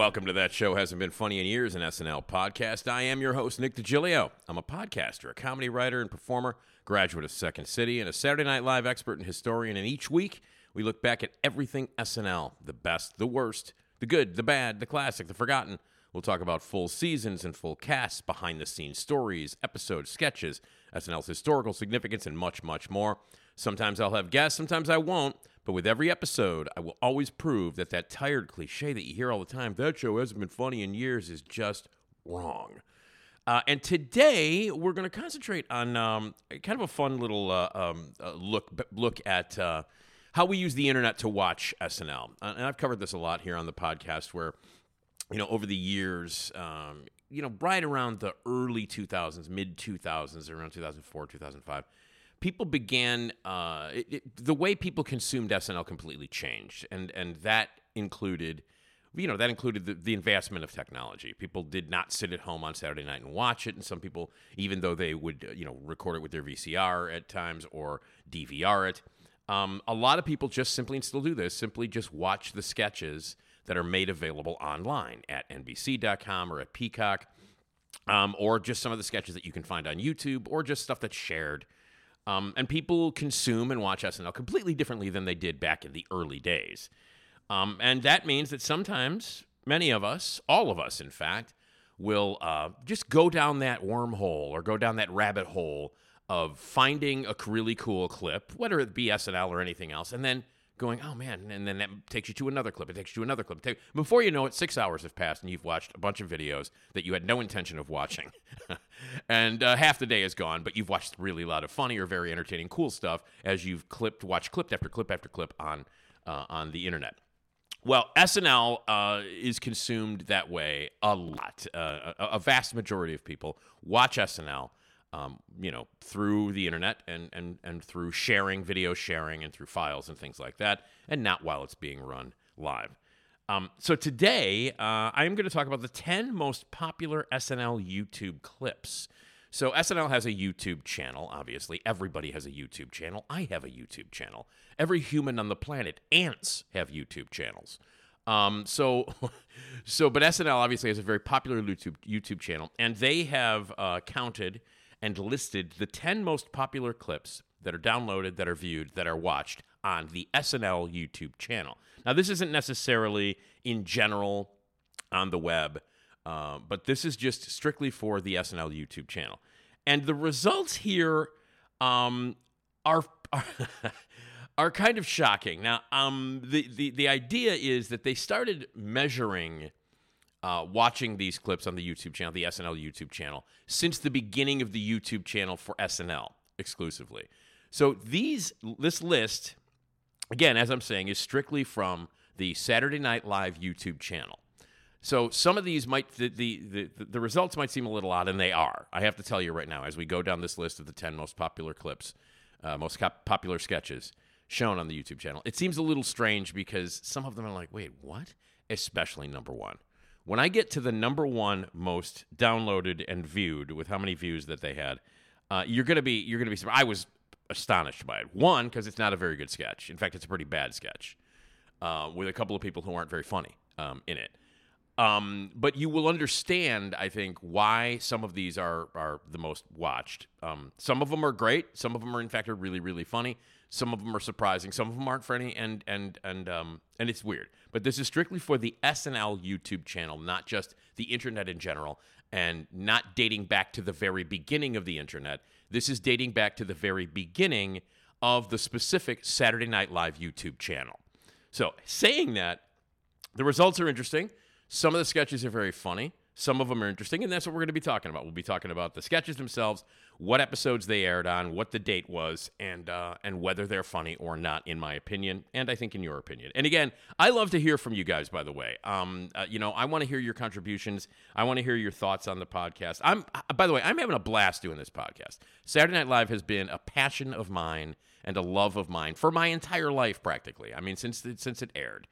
Welcome to That Show Hasn't Been Funny in Years, an SNL podcast. I am your host, Nick DiGilio. I'm a podcaster, a comedy writer and performer, graduate of Second City, and a Saturday Night Live expert and historian. And each week, we look back at everything SNL the best, the worst, the good, the bad, the classic, the forgotten. We'll talk about full seasons and full casts, behind the scenes stories, episodes, sketches, SNL's historical significance, and much, much more. Sometimes I'll have guests, sometimes I won't. But with every episode, I will always prove that that tired cliche that you hear all the time, that show hasn't been funny in years, is just wrong. Uh, and today we're going to concentrate on um, kind of a fun little uh, um, uh, look look at uh, how we use the internet to watch SNL. Uh, and I've covered this a lot here on the podcast, where you know over the years, um, you know, right around the early 2000s, mid 2000s, around 2004, 2005 people began uh, it, it, the way people consumed SNL completely changed, and and that included, you know, that included the, the advancement of technology. People did not sit at home on Saturday night and watch it, and some people, even though they would, you know, record it with their VCR at times or DVR it, um, a lot of people just simply and still do this, simply just watch the sketches that are made available online at NBC.com or at Peacock. Um, or just some of the sketches that you can find on YouTube, or just stuff that's shared um, and people consume and watch SNL completely differently than they did back in the early days. Um, and that means that sometimes many of us, all of us, in fact, will uh, just go down that wormhole or go down that rabbit hole of finding a really cool clip, whether it be SNL or anything else, and then going, oh man, and then that takes you to another clip. It takes you to another clip. Before you know it, six hours have passed, and you've watched a bunch of videos that you had no intention of watching, and uh, half the day is gone. But you've watched really a lot of funny or very entertaining, cool stuff as you've clipped, watched clip after clip after clip on uh, on the internet. Well, SNL uh, is consumed that way a lot. Uh, a, a vast majority of people watch SNL um, you know, through the internet and, and, and through sharing, video sharing, and through files and things like that, and not while it's being run live. Um, so today, uh, I'm going to talk about the 10 most popular SNL YouTube clips. So SNL has a YouTube channel, obviously. Everybody has a YouTube channel. I have a YouTube channel. Every human on the planet, ants have YouTube channels. Um, so, so, but SNL obviously has a very popular YouTube YouTube channel, and they have uh, counted and listed the 10 most popular clips that are downloaded, that are viewed, that are watched on the SNL YouTube channel. Now, this isn't necessarily in general on the web, uh, but this is just strictly for the SNL YouTube channel. And the results here um, are. are kind of shocking. Now, um, the, the, the idea is that they started measuring uh, watching these clips on the YouTube channel, the SNL YouTube channel, since the beginning of the YouTube channel for SNL exclusively. So these this list, again, as I'm saying, is strictly from the Saturday Night Live YouTube channel. So some of these might the, the the the results might seem a little odd, and they are. I have to tell you right now, as we go down this list of the ten most popular clips, uh, most popular sketches shown on the YouTube channel, it seems a little strange because some of them are like, wait, what? Especially number one. When I get to the number one most downloaded and viewed, with how many views that they had, uh, you're gonna be you're gonna be. I was astonished by it. One, because it's not a very good sketch. In fact, it's a pretty bad sketch uh, with a couple of people who aren't very funny um, in it. Um, but you will understand, I think, why some of these are are the most watched. Um, some of them are great. Some of them are, in fact, are really really funny. Some of them are surprising. Some of them aren't funny, and and and um and it's weird. But this is strictly for the SNL YouTube channel, not just the internet in general, and not dating back to the very beginning of the internet. This is dating back to the very beginning of the specific Saturday Night Live YouTube channel. So, saying that, the results are interesting. Some of the sketches are very funny. Some of them are interesting, and that's what we're going to be talking about. We'll be talking about the sketches themselves, what episodes they aired on, what the date was, and uh, and whether they're funny or not, in my opinion, and I think in your opinion. And again, I love to hear from you guys. By the way, um, uh, you know, I want to hear your contributions. I want to hear your thoughts on the podcast. I'm, uh, by the way, I'm having a blast doing this podcast. Saturday Night Live has been a passion of mine and a love of mine for my entire life, practically. I mean, since since it aired.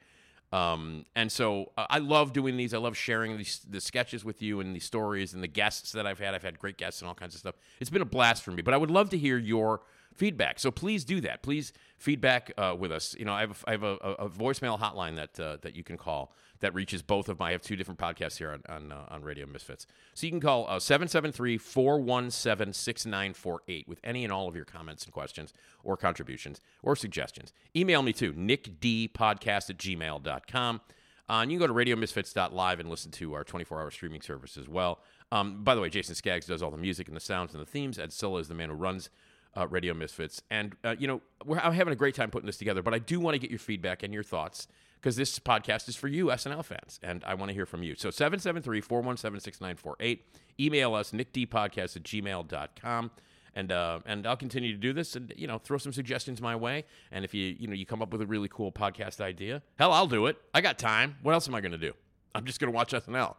Um, and so uh, I love doing these. I love sharing these the sketches with you and the stories and the guests that I've had. I've had great guests and all kinds of stuff. It's been a blast for me. But I would love to hear your feedback. So please do that. Please feedback uh, with us. You know, I have, I have a, a voicemail hotline that uh, that you can call that reaches both of my. I have two different podcasts here on on, uh, on Radio Misfits. So you can call uh, 773 417 6948 with any and all of your comments and questions or contributions or suggestions. Email me too, nickdpodcast at gmail.com. Uh, and you can go to radiomisfits.live and listen to our 24 hour streaming service as well. Um, by the way, Jason Skaggs does all the music and the sounds and the themes. Ed Silla is the man who runs uh, Radio Misfits. And, uh, you know, I'm having a great time putting this together, but I do want to get your feedback and your thoughts because this podcast is for you, SNL fans, and I want to hear from you. So 773 417 6948. Email us, nickdpodcast at gmail.com. And, uh, and I'll continue to do this and, you know, throw some suggestions my way. And if you, you know, you come up with a really cool podcast idea, hell, I'll do it. I got time. What else am I going to do? I'm just going to watch SNL.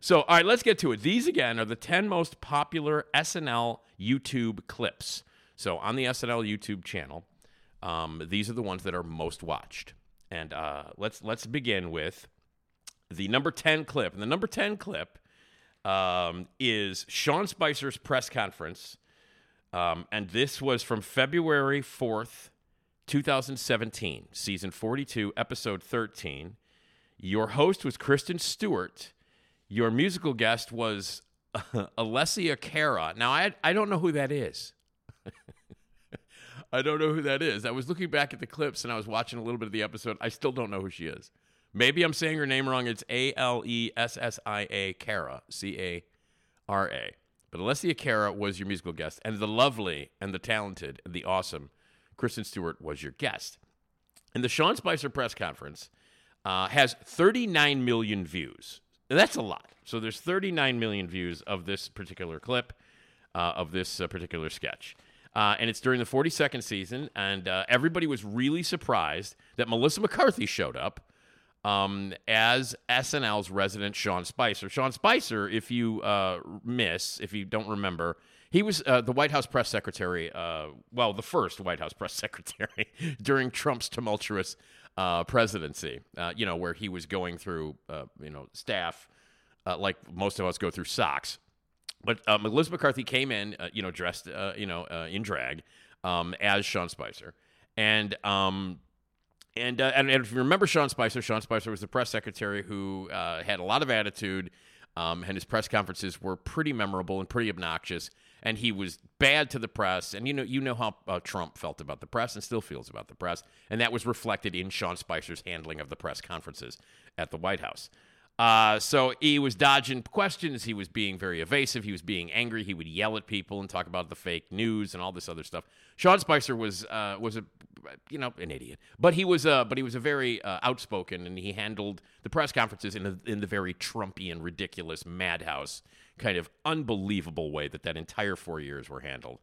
So, all right, let's get to it. These, again, are the 10 most popular SNL YouTube clips. So, on the SNL YouTube channel, um, these are the ones that are most watched. And uh, let's let's begin with the number 10 clip. And the number 10 clip um, is Sean Spicer's press conference. Um, and this was from February 4th, 2017, season 42, episode 13. Your host was Kristen Stewart. Your musical guest was Alessia Cara. Now, I, I don't know who that is. I don't know who that is. I was looking back at the clips and I was watching a little bit of the episode. I still don't know who she is. Maybe I'm saying her name wrong. It's A L E S S I A Cara, C A R A. But Alessia Cara was your musical guest, and the lovely and the talented and the awesome Kristen Stewart was your guest. And the Sean Spicer press conference uh, has 39 million views. That's a lot. So there's 39 million views of this particular clip, uh, of this uh, particular sketch. Uh, and it's during the 42nd season, and uh, everybody was really surprised that Melissa McCarthy showed up um, as SNL's resident Sean Spicer. Sean Spicer, if you uh, miss, if you don't remember, he was uh, the White House press secretary, uh, well, the first White House press secretary during Trump's tumultuous uh, presidency, you know, where he was going through, you know, staff like most of us go through socks. But Melissa McCarthy came in, you know, dressed, you know, in drag um, as Sean Spicer. And um, and, uh, and, and if you remember Sean Spicer, Sean Spicer was the press secretary who uh, had a lot of attitude, um, and his press conferences were pretty memorable and pretty obnoxious. And he was bad to the press, and you know you know how uh, Trump felt about the press and still feels about the press, and that was reflected in Sean Spicer's handling of the press conferences at the White House. Uh, so he was dodging questions. He was being very evasive. He was being angry. He would yell at people and talk about the fake news and all this other stuff. Sean Spicer was uh, was a you know an idiot, but he was but he was a very uh, outspoken and he handled the press conferences in a, in the very Trumpian, ridiculous, madhouse kind of unbelievable way that that entire four years were handled.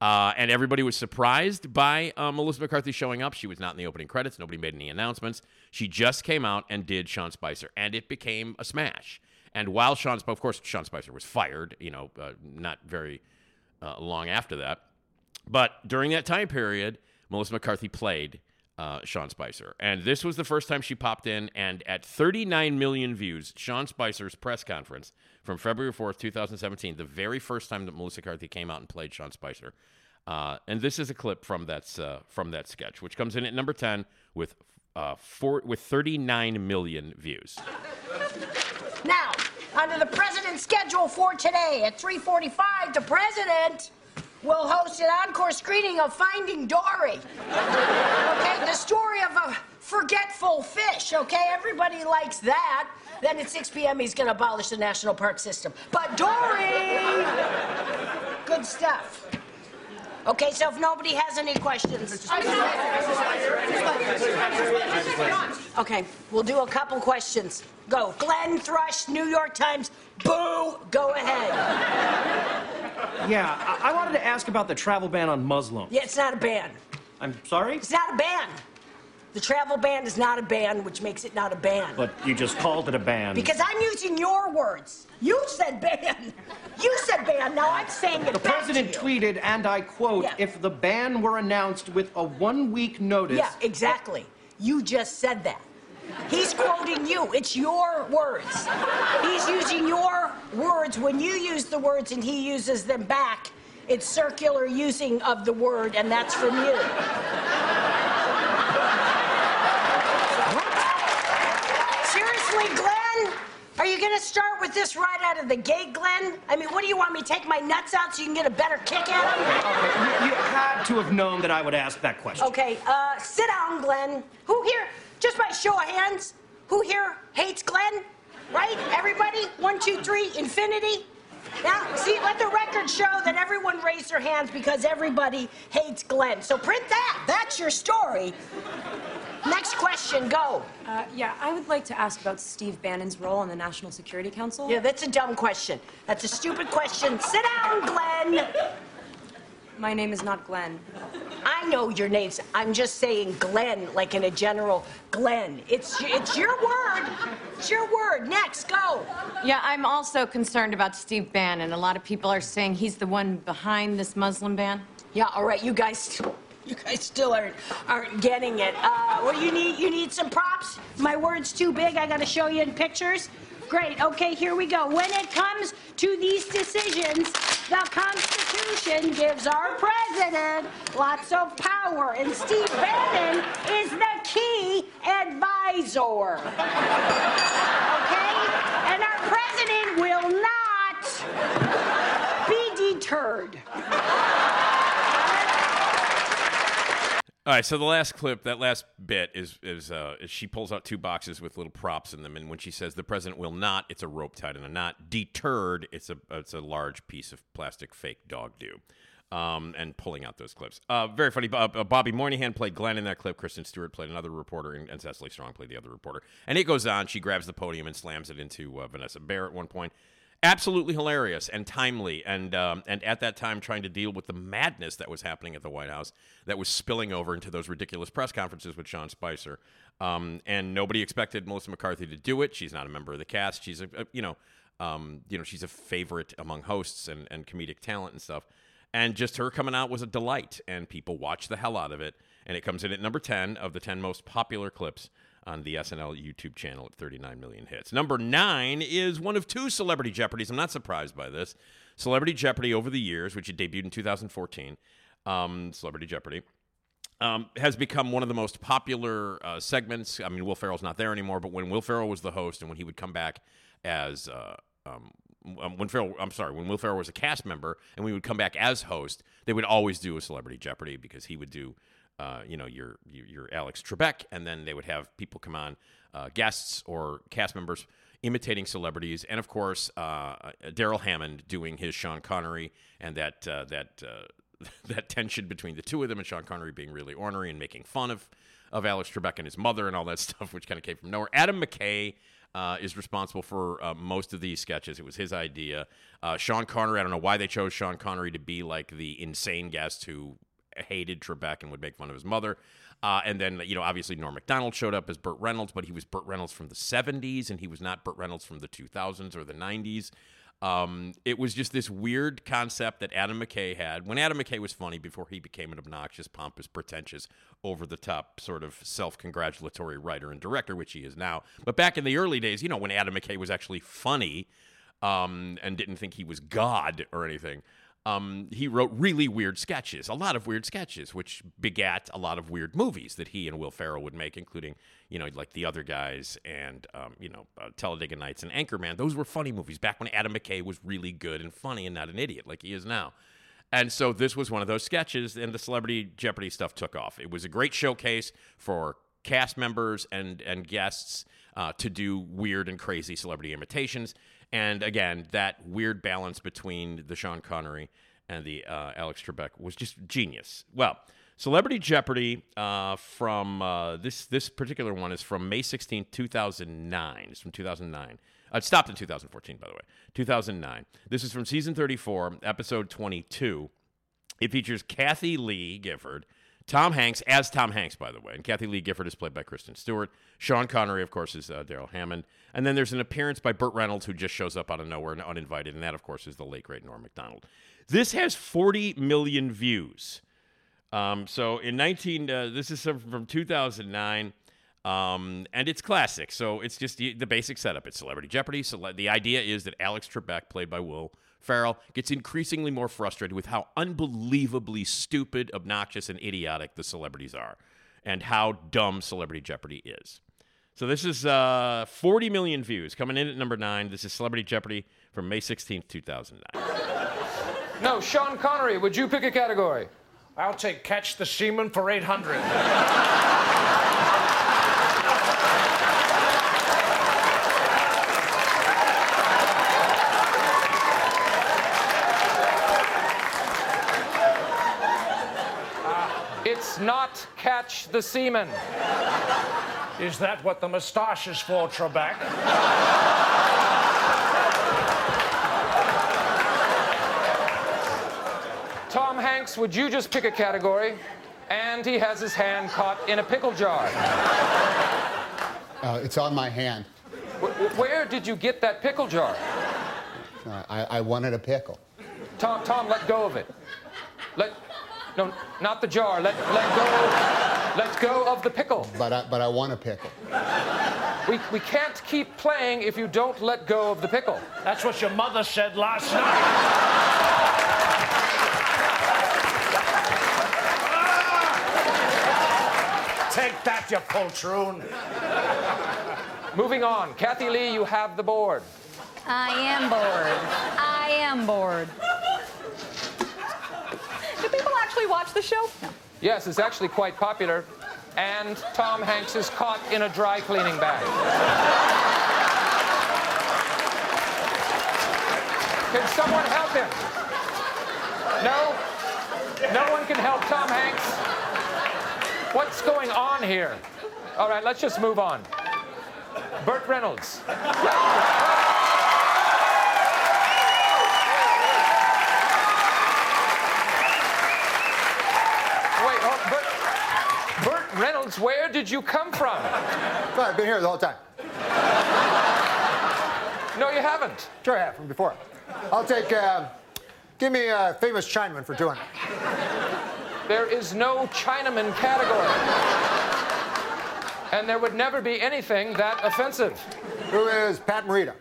Uh, and everybody was surprised by uh, Melissa McCarthy showing up. She was not in the opening credits. Nobody made any announcements. She just came out and did Sean Spicer, and it became a smash. And while Sean, of course, Sean Spicer was fired, you know, uh, not very uh, long after that. But during that time period, Melissa McCarthy played uh, Sean Spicer. And this was the first time she popped in. And at 39 million views, Sean Spicer's press conference from February 4th, 2017, the very first time that Melissa McCarthy came out and played Sean Spicer. Uh, and this is a clip from that, uh, from that sketch, which comes in at number 10 with, uh, four, with 39 million views. Now, under the president's schedule for today at 3:45, the president will host an encore screening of Finding Dory. Okay, the story of a forgetful fish. Okay, everybody likes that. Then at 6 p.m., he's going to abolish the national park system. But Dory, good stuff. Okay, so if nobody has any questions. Okay, we'll do a couple questions. Go. Glenn Thrush, New York Times. Boo! Go ahead. Yeah, I, I wanted to ask about the travel ban on Muslims. Yeah, it's not a ban. I'm sorry? It's not a ban. The travel ban is not a ban, which makes it not a ban. But you just called it a ban. Because I'm using your words. You said ban. You said ban. Now I'm saying it the president tweeted, and I quote, Yeah. if the ban were announced with a one week notice. Yeah, exactly. You just said that. He's quoting you. It's your words. He's using your words. When you use the words and he uses them back, it's circular using of the word, and that's from you. Seriously, Glenn? Are you going to start with this right out of the gate, Glenn? I mean, what do you want me to take my nuts out so you can get a better kick at them? Okay, you, you had to have known that I would ask that question. Okay, uh, sit down, Glenn. Who here, just by show of hands, who here hates Glenn? Right? Everybody? One, two, three, infinity? Now, see, let the record show that everyone raised their hands because everybody hates Glenn. So print that. That's your story. Next question, go. Uh, yeah, I would like to ask about Steve Bannon's role on the National Security Council. Yeah, that's a dumb question. That's a stupid question. Sit down, Glenn. My name is not Glenn. I know your names. I'm just saying Glenn, like in a general Glenn. It's it's your word. It's your word. Next, go. Yeah, I'm also concerned about Steve Bannon. A lot of people are saying he's the one behind this Muslim ban. Yeah, all right, you guys, you guys still aren't aren't getting it. Uh, well, you need you need some props. My word's too big. I got to show you in pictures. Great. Okay, here we go. When it comes to these decisions, the Constitution gives our president lots of power, and Steve Bannon is the key advisor. Okay, and our president will not be deterred. All right, so the last clip, that last bit is is, uh, she pulls out two boxes with little props in them, and when she says the president will not, it's a rope tied in a knot. Deterred, it's a it's a large piece of plastic fake dog do. Um, and pulling out those clips. Uh, very funny. Uh, Bobby Moynihan played Glenn in that clip. Kristen Stewart played another reporter, and, and Cecily Strong played the other reporter. And it goes on. She grabs the podium and slams it into uh, Vanessa Bayer at one point absolutely hilarious and timely and um, and at that time trying to deal with the madness that was happening at the White House that was spilling over into those ridiculous press conferences with Sean Spicer. Um, and nobody expected Melissa McCarthy to do it. She's not a member of the cast. She's a, a you know um, you know she's a favorite among hosts and, and comedic talent and stuff. And just her coming out was a delight and people watched the hell out of it. And it comes in at number 10 of the 10 most popular clips on the SNL YouTube channel at 39 million hits. Number nine is one of two Celebrity Jeopardies. I'm not surprised by this. Celebrity Jeopardy over the years, which it debuted in 2014, um, Celebrity Jeopardy, um, has become one of the most popular uh, segments. I mean, Will Ferrell's not there anymore, but when Will Ferrell was the host and when he would come back as uh, um, um, when Ferrell, I'm sorry, when Will Ferrell was a cast member and we would come back as host, they would always do a Celebrity Jeopardy because he would do uh, you know, your, your Alex Trebek, and then they would have people come on, uh, guests or cast members imitating celebrities, and of course uh, Darrell Hammond doing his Sean Connery, and that uh, that uh, that tension between the two of them, and Sean Connery being really ornery and making fun of of Alex Trebek and his mother and all that stuff, which kind of came from nowhere. Adam McKay. Uh, is responsible for uh, most of these sketches. It was his idea. Uh, Sean Connery, I don't know why they chose Sean Connery to be like the insane guest who hated Trebek and would make fun of his mother. Uh, and then, you know, obviously Norm Macdonald showed up as Burt Reynolds, but he was Burt Reynolds from the 70s and he was not Burt Reynolds from the 2000s or the 90s. Um, it was just this weird concept that Adam McKay had when Adam McKay was funny before he became an obnoxious, pompous, pretentious, over the top sort of self congratulatory writer and director, which he is now. But back in the early days, you know, when Adam McKay was actually funny um, and didn't think he was God or anything um, he wrote really weird sketches, a lot of weird sketches, which begat a lot of weird movies that he and Will Ferrell would make, including, you know, like The Other Guys and, um, you know, uh, Talladega Nights and Anchorman. Those were funny movies back when Adam McKay was really good and funny and not an idiot like he is now. And so this was one of those sketches, and the Celebrity Jeopardy stuff took off. It was a great showcase for cast members and, and guests uh, to do weird and crazy celebrity imitations. And again, that weird balance between the Sean Connery and the uh, Alex Trebek was just genius. Well, Celebrity Jeopardy uh, from uh, this this particular one is from May 16, 2009. It's from 2009. Uh, it stopped in 2014, by the way. 2009. This is from season 34, episode 22. It features Kathie Lee Gifford, Tom Hanks as Tom Hanks, by the way, and Kathie Lee Gifford is played by Kristen Stewart. Sean Connery, of course, is uh, Darrell Hammond, and then there's an appearance by Burt Reynolds, who just shows up out of nowhere and uninvited, and that, of course, is the late great Norm Macdonald. This has 40 million views. Um, so in 19, uh, this is from 2009. Um, and it's classic. So it's just the, the basic setup. It's Celebrity Jeopardy. So the idea is that Alex Trebek, played by Will Ferrell, gets increasingly more frustrated with how unbelievably stupid, obnoxious, and idiotic the celebrities are, and how dumb Celebrity Jeopardy is. So this is uh, 40 million views coming in at number nine. This is Celebrity Jeopardy from May 16th, 2009. No, Sean Connery, would you pick a category? I'll take Catch the Seaman for 800. It's not catch the seaman. Is that what the moustache is for, Trebek? Tom Hanks, would you just pick a category? And he has his hand caught in a pickle jar. Uh, it's on my hand. Wh- where did you get that pickle jar? Uh, I, I wanted a pickle. Tom, Tom, let go of it. Let, no, not the jar. Let, let go, let go of the pickle. But I, but I want a pickle. We, we can't keep playing if you don't let go of the pickle. That's what your mother said last night. Ah! Take that, you poltroon. Moving on. Kathie Lee, you have the board. I am bored. I am bored. Do people actually watch the show? No. Yes, it's actually quite popular. And Tom Hanks is caught in a dry cleaning bag. Can someone help him? No? No one can help Tom Hanks? What's going on here? All right, let's just move on. Burt Reynolds. Wait, oh, Burt, Where did you come from? I've been here the whole time. No, you haven't. Sure, I have from before. I'll take. Uh, give me a famous Chinaman for 200. There is no Chinaman category. And there would never be anything that offensive. Who is Pat Morita?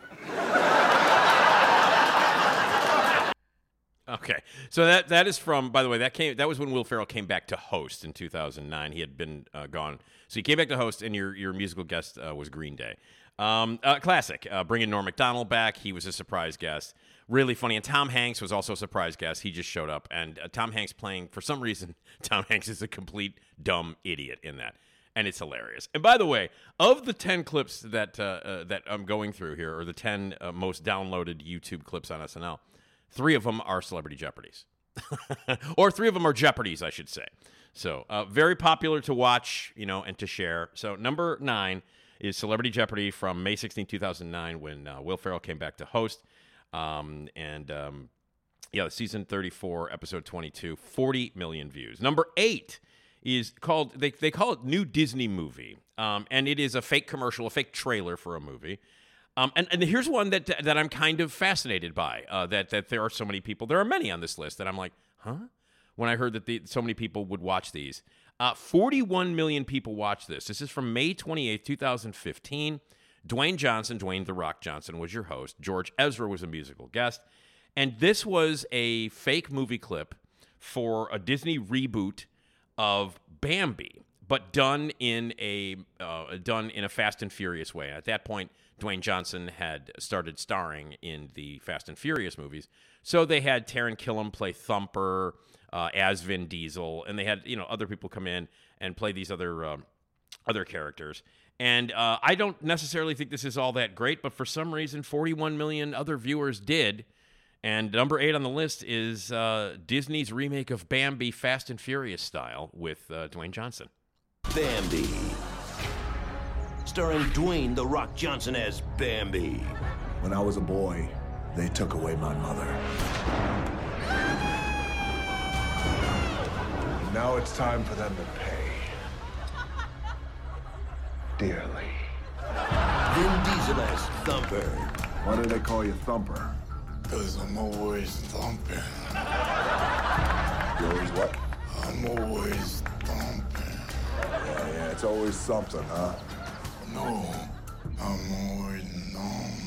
Okay, so that that is from. By the way, that came. That was when Will Ferrell came back to host in 2009. He had been uh, gone, so he came back to host, and your your musical guest uh, was Green Day. Um, uh, classic. Uh, bringing Norm Macdonald back. He was a surprise guest. Really funny. And Tom Hanks was also a surprise guest. He just showed up, and uh, Tom Hanks playing for some reason. Tom Hanks is a complete dumb idiot in that. And it's hilarious. And by the way, of the ten clips that uh, uh, that I'm going through here, or the ten uh, most downloaded YouTube clips on SNL, Three of them are Celebrity Jeopardies, or three of them are Jeopardies, I should say. So uh, very popular to watch, you know, and to share. So number nine is Celebrity Jeopardy from May 16, 2009, when uh, Will Ferrell came back to host, um, and um, yeah, season 34, episode 22, 40 million views. Number eight is called they they call it New Disney Movie, um, and it is a fake commercial, a fake trailer for a movie. Um, and, and here's one that that I'm kind of fascinated by. Uh, that that there are so many people. There are many on this list that I'm like, huh? When I heard that the, so many people would watch these, uh, 41 million people watch this. This is from May 28th, 2015. Dwayne Johnson, Dwayne the Rock Johnson, was your host. George Ezra was a musical guest, and this was a fake movie clip for a Disney reboot of Bambi, but done in a uh, done in a Fast and Furious way. At that point, Dwayne Johnson had started starring in the Fast and Furious movies, so they had Taran Killam play Thumper uh, as Vin Diesel, and they had you know other people come in and play these other um, other characters. And uh, I don't necessarily think this is all that great, but for some reason, 41 million other viewers did. And number eight on the list is uh, Disney's remake of Bambi, Fast and Furious style, with uh, Dwayne Johnson. Bambi. Starring Dwayne The Rock Johnson as Bambi. When I was a boy, they took away my mother. Now it's time for them to pay. Dearly. Vin Diesel as Thumper. Why do they call you Thumper? Because I'm always thumping. You always what? I'm always thumping. Yeah, yeah, it's always something, huh? No, I'm always normal.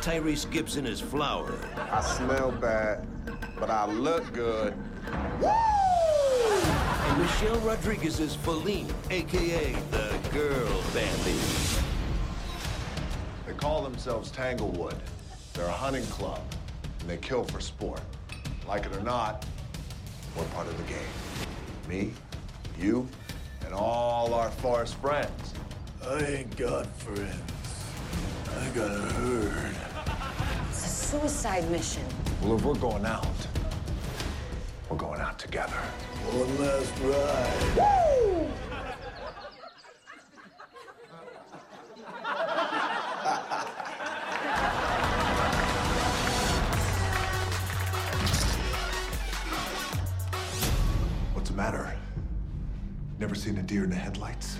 Tyrese Gibson as Flower. I smell bad, but I look good. And Michelle Rodriguez as Feline, aka the girl Bambi. They call themselves Tanglewood. They're a hunting club, and they kill for sport. Like it or not, we're part of the game. Me, you, and all our forest friends. I ain't got friends. I got a herd. It's a suicide mission. Well, if we're going out, we're going out together. One last ride. What's headlights.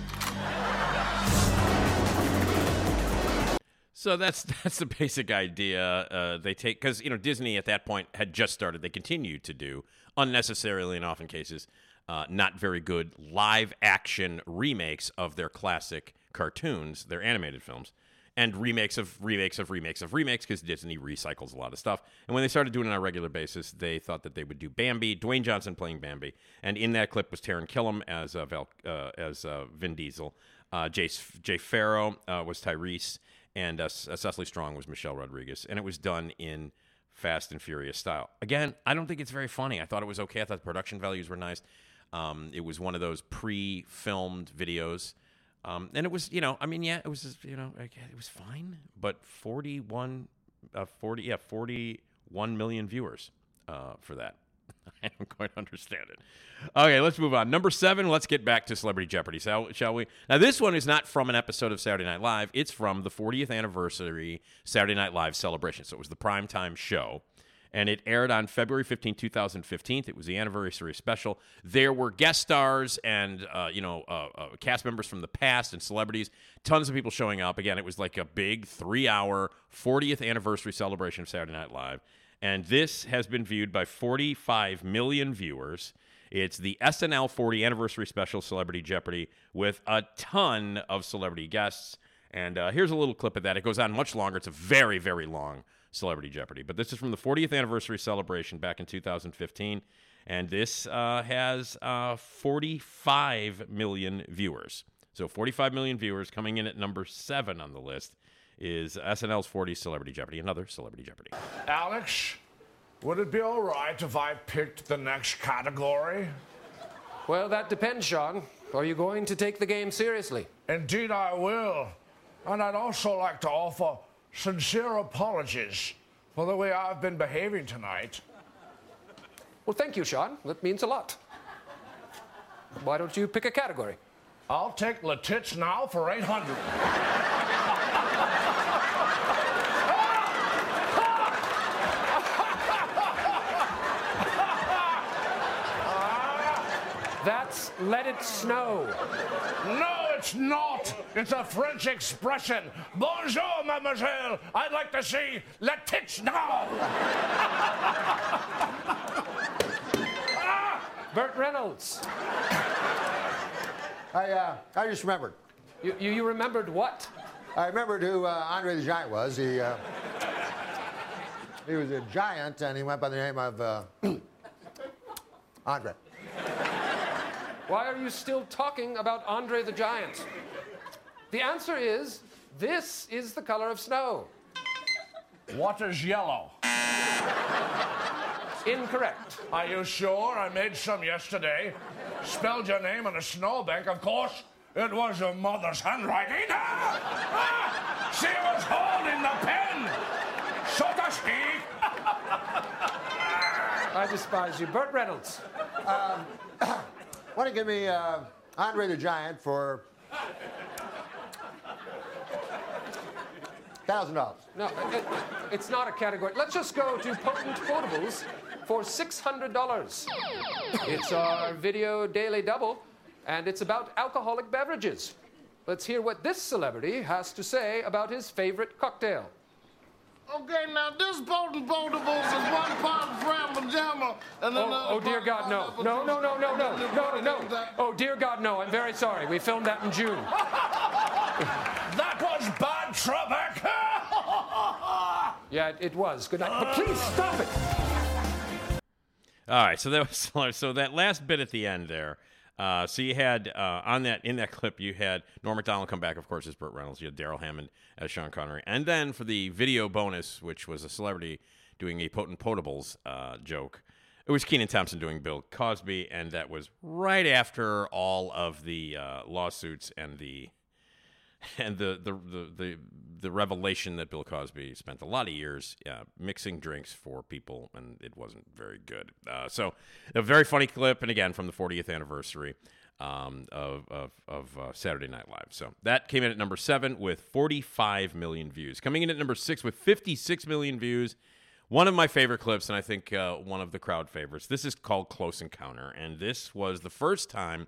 So that's that's the basic idea. Uh, they take because you know Disney at that point had just started. They continued to do unnecessarily, and often cases, uh, not very good live action remakes of their classic cartoons, their animated films, and remakes of remakes of remakes of remakes because Disney recycles a lot of stuff. And when they started doing it on a regular basis, they thought that they would do Bambi, Dwayne Johnson playing Bambi, and in that clip was Taran Killam as uh, Val, uh, as uh, Vin Diesel, uh, Jay Pharoah uh, was Tyrese and uh, Cecily Strong was Michelle Rodriguez, and it was done in Fast and Furious style. Again, I don't think it's very funny. I thought it was okay. I thought the production values were nice. Um, it was one of those pre-filmed videos, um, and it was, you know, I mean, yeah, it was, you know, it was fine. But forty-one, uh, forty, yeah, forty-one million viewers uh, for that. I don't quite understand it. Okay, let's move on. Number seven, let's get back to Celebrity Jeopardy, shall, shall we? Now, this one is not from an episode of Saturday Night Live. It's from the 40th anniversary Saturday Night Live celebration. So it was the primetime show, and it aired on February 15, 2015. It was the anniversary special. There were guest stars and, uh, you know, uh, uh, cast members from the past and celebrities. Tons of people showing up. Again, it was like a big three-hour 40th anniversary celebration of Saturday Night Live and this has been viewed by 45 million viewers. It's the SNL 40 anniversary special Celebrity Jeopardy with a ton of celebrity guests. And uh, here's a little clip of that. It goes on much longer. It's a very, very long Celebrity Jeopardy. But this is from the 40th anniversary celebration back in 2015. And this uh, has uh, 45 million viewers. So 45 million viewers coming in at number seven on the list is SNL's 40 Celebrity Jeopardy, another Celebrity Jeopardy. Alex, would it be all right if I picked the next category? Well, that depends, Sean. Are you going to take the game seriously? Indeed, I will. And I'd also like to offer sincere apologies for the way I've been behaving tonight. Well, thank you, Sean. That means a lot. Why don't you pick a category? I'll take Letits now for 800. That's let it snow. No, it's not. It's a French expression. Bonjour, mademoiselle. I'd like to see Letits now. Burt Reynolds. I, uh, I just remembered. You, you, you remembered what? I remembered who uh, Andre the Giant was. He, uh, he was a giant, and he went by the name of uh, Andre. Why are you still talking about Andre the Giant? The answer is this is the color of snow. Water's yellow? Incorrect. Are you sure? I made some yesterday. Spelled your name on a snowbank, of course. It was your mother's handwriting. Ah! Ah! She was holding the pen, so to speak. I despise you. Burt Reynolds. Um, want you give me uh, Andre the Giant for thousand dollars? No, it, it's not a category. Let's just go to potent quotables for $600. It's our video daily double, and it's about alcoholic beverages. Let's hear what this celebrity has to say about his favorite cocktail. Okay, now this potent potables is one pot of Fram Jammer and Oh, oh, dear God, no. pineapple No, no, no, no, no, no, no. Oh, dear God, no. I'm very sorry. We filmed that in June. That was bad, Trebek. Yeah, it, it was. Good night. But please stop it. All right, so that was so that last bit at the end there. Uh, so you had uh, on that in that clip you had Norm Macdonald come back, of course, as Burt Reynolds. You had Darrell Hammond as Sean Connery, and then for the video bonus, which was a celebrity doing a potent potables uh, joke, it was Kenan Thompson doing Bill Cosby, and that was right after all of the uh, lawsuits and the and the, the the the the revelation that Bill Cosby spent a lot of years uh, mixing drinks for people, and it wasn't very good. Uh, so, a very funny clip, and again from the 40th anniversary um, of of, of uh, Saturday Night Live. So that came in at number seven with 45 million views. Coming in at number six with 56 million views. One of my favorite clips, and I think uh, one of the crowd favorites. This is called Close Encounter, and this was the first time